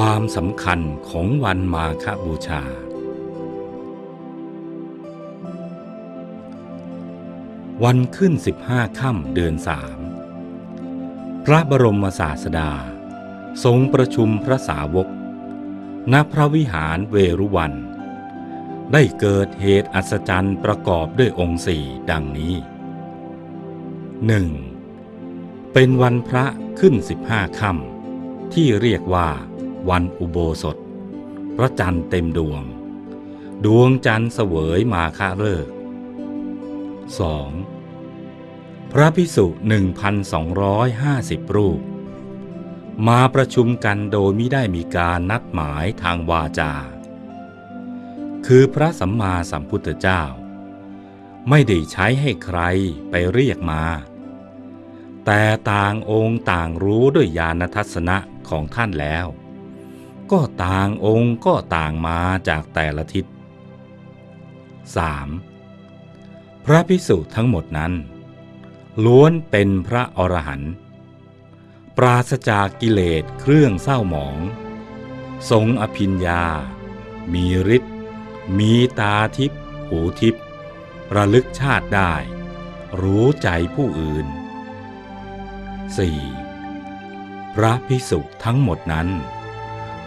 ความสำคัญของวันมาฆบูชา วันขึ้นสิบห้าค่ำเดือนสามพระบรมศาสดา ทรงประชุมพระสาวก ณพระวิหารเวรุวัน ได้เกิดเหตุอัศจรรย์ประกอบด้วยองค์สี่ดังนี้ 1. เป็นวันพระขึ้นสิบห้าค่ำที่เรียกว่า วันอุโบสถ พระจันทร์เต็มดวง ดวงจันทร์เสวยมาฆะเลิก 2. พระพิสุ1,250รูป มาประชุมกันโดยไม่ได้มีการนัดหมายทางวาจา คือพระสัมมาสัมพุทธเจ้า ไม่ได้ใช้ให้ใครไปเรียกมาแต่ต่างองค์ต่างรู้ด้วยญาณทัศนะของท่านแล้ว ก็ต่างองค์ก็ต่างมาจากแต่ละทิศ 3. พระพิสุทั้งหมดนั้น ล้วนเป็นพระอรหันต์ปราศจากกิเลสเครื่องเศร้าหมอง ทรงอภิญญา มีฤทธิ์มีตาทิพย์หูทิพย์ระลึกชาติได้ รู้ใจผู้อื่น 4. พระพิสุทั้งหมดนั้น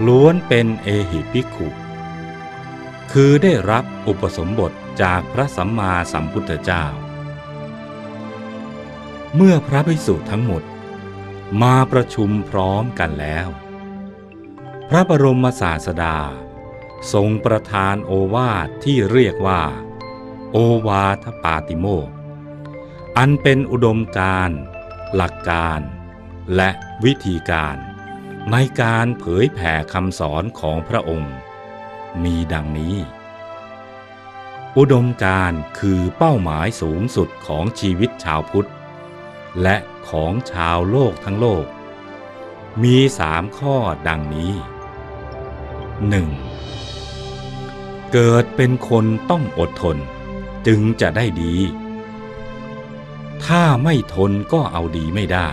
ล้วนเป็นเอหิภิกขุ คือได้รับอุปสมบทจากพระสัมมาสัมพุทธเจ้า เมื่อพระภิกษุทั้งหมด มาประชุมพร้อมกันแล้ว พระบรมศาสดา ทรงประทานโอวาทที่เรียกว่า โอวาทปาติโมกอันเป็นอุดมการณ์หลักการ และวิธีการ ในการเผยแผ่คำสอนของพระองค์ มีดังนี้ อุดมการคือเป้าหมายสูงสุดของชีวิตชาวพุทธ และของชาวโลกทั้งโลก มีสามข้อดังนี้ 1. เกิดเป็นคนต้องอดทนจึงจะได้ดี ถ้าไม่ทนก็เอาดีไม่ได้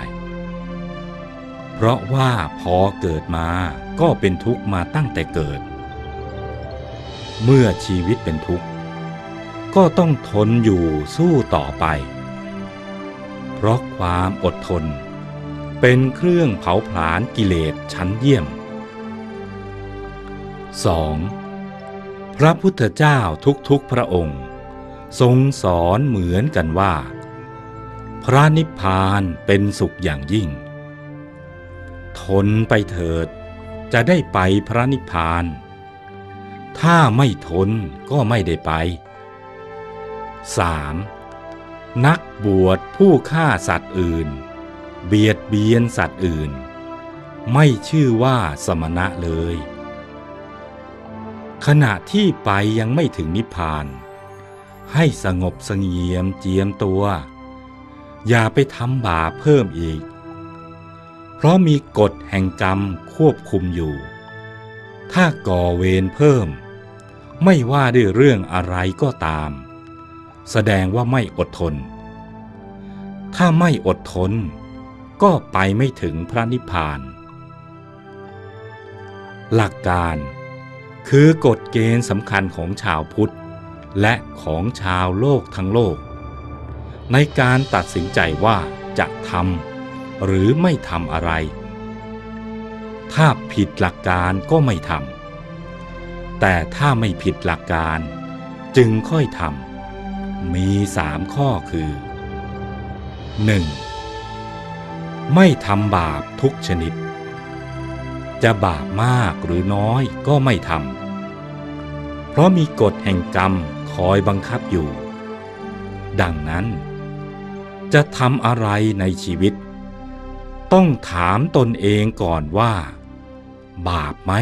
เพราะว่าพอเกิดมาก็เป็นทุกข์มาตั้งแต่เกิด เมื่อชีวิตเป็นทุกข์ ก็ต้องทนอยู่สู้ต่อไป เพราะความอดทน เป็นเครื่องเผาผลาญกิเลสชั้นเยี่ยม 2. พระพุทธเจ้าทุกๆพระองค์ ทรงสอนเหมือนกันว่า พระนิพพานเป็นสุขอย่างยิ่ง ทนไปเถิด จะได้ไปพระนิพพาน ถ้าไม่ทนก็ไม่ได้ไป 3. นักบวชผู้ฆ่าสัตว์อื่น เบียดเบียนสัตว์อื่น ไม่ชื่อว่าสมณะเลย ขณะที่ไปยังไม่ถึงนิพพาน ให้สงบสงเงียมเจียมตัว อย่าไปทำบาปเพิ่มอีก ราะมีกฎแห่งกรรมควบคุมอยู่ ถ้าก่อเวรเพิ่ม ไม่ว่าด้วยเรื่องอะไรก็ตาม แสดงว่าไม่อดทน ถ้าไม่อดทน ก็ไปไม่ถึงพระนิพพาน หลักการคือกฎเกณฑ์สำคัญของชาวพุทธ และของชาวโลกทั้งโลก ในการตัดสินใจว่าจะทำ หรือไม่ทำอะไร ถ้าผิดหลักการก็ไม่ทำแต่ถ้าไม่ผิดหลักการจึงค่อยทำมีสามข้อคือ 1. ไม่ทำบาปทุกชนิด จะบาปมากหรือน้อยก็ไม่ทำเพราะมีกฎแห่งกรรมคอยบังคับอยู่ ดังนั้น จะทำอะไรในชีวิต ต้องถามตนเองก่อนว่า บาปไหม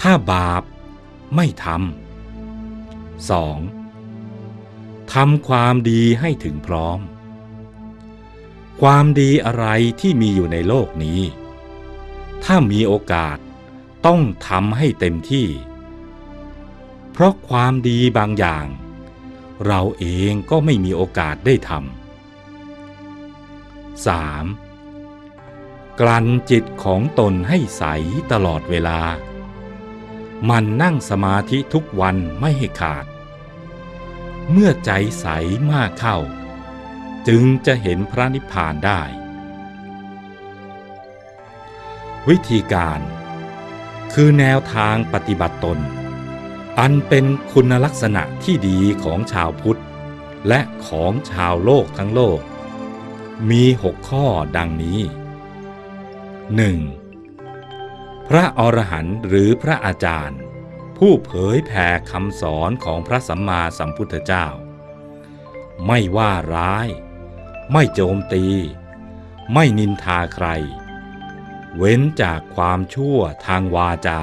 ถ้าบาปไม่ทำ 2. ทำความดีให้ถึงพร้อม ความดีอะไรที่มีอยู่ในโลกนี้ ถ้ามีโอกาสต้องทำให้เต็มที่ เพราะความดีบางอย่าง เราเองก็ไม่มีโอกาสได้ทำ 3. กลั่นจิตของตนให้ใสตลอดเวลา มันนั่งสมาธิทุกวันไม่ให้ขาด เมื่อใจใสมากเข้า จึงจะเห็นพระนิพพานได้ วิธีการ คือแนวทางปฏิบัติตน อันเป็นคุณลักษณะที่ดีของชาวพุทธ และของชาวโลกทั้งโลก มีหกข้อดังนี้ 1. พระอรหันต์หรือพระอาจารย์ ผู้เผยแผ่คำสอนของพระสัมมาสัมพุทธเจ้า ไม่ว่าร้าย ไม่โจมตี ไม่นินทาใคร เว้นจากความชั่วทางวาจา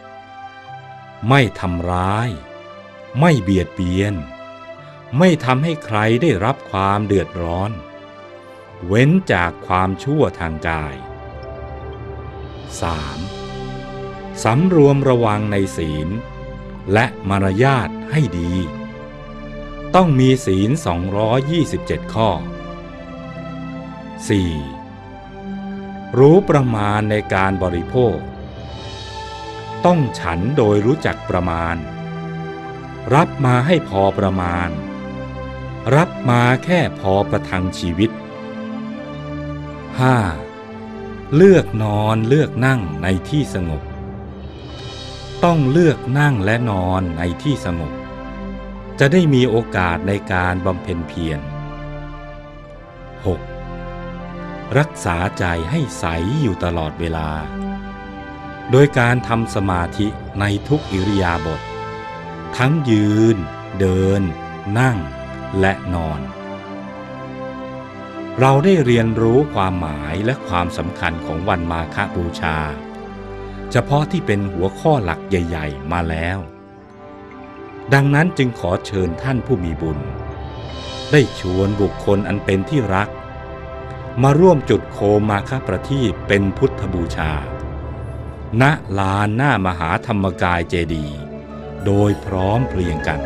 2. ไม่ทำร้าย ไม่เบียดเบียน ไม่ทำให้ใครได้รับความเดือดร้อน เว้นจากความชั่วทางกาย 3. สำรวมระวังในศีล และมารยาทให้ดี ต้องมีศีล 227 ข้อ 4. รู้ประมาณในการบริโภค ต้องฉันโดยรู้จักประมาณ รับมาให้พอประมาณ รับมาแค่พอประทังชีวิต 5. เลือกนอนเลือกนั่งในที่สงบ ต้องเลือกนั่งและนอนในที่สงบ จะได้มีโอกาสในการบำเพ็ญเพียร 6. รักษาใจให้ใสอยู่ตลอดเวลา โดยการทำสมาธิในทุกอิริยาบถทั้งยืน เดิน นั่ง และนอน เราได้เรียนรู้ความหมายและความสำคัญของวันมาฆบูชา เฉพาะที่เป็นหัวข้อหลักใหญ่ ๆ มาแล้ว ดังนั้นจึงขอเชิญท่านผู้มีบุญ ได้ชวนบุคคลอันเป็นที่รัก มาร่วมจุดโคมมาฆประทีปเป็นพุทธบูชา ณลานหน้ามหาธรรมกายเจดี โดยพร้อมเพรียงกัน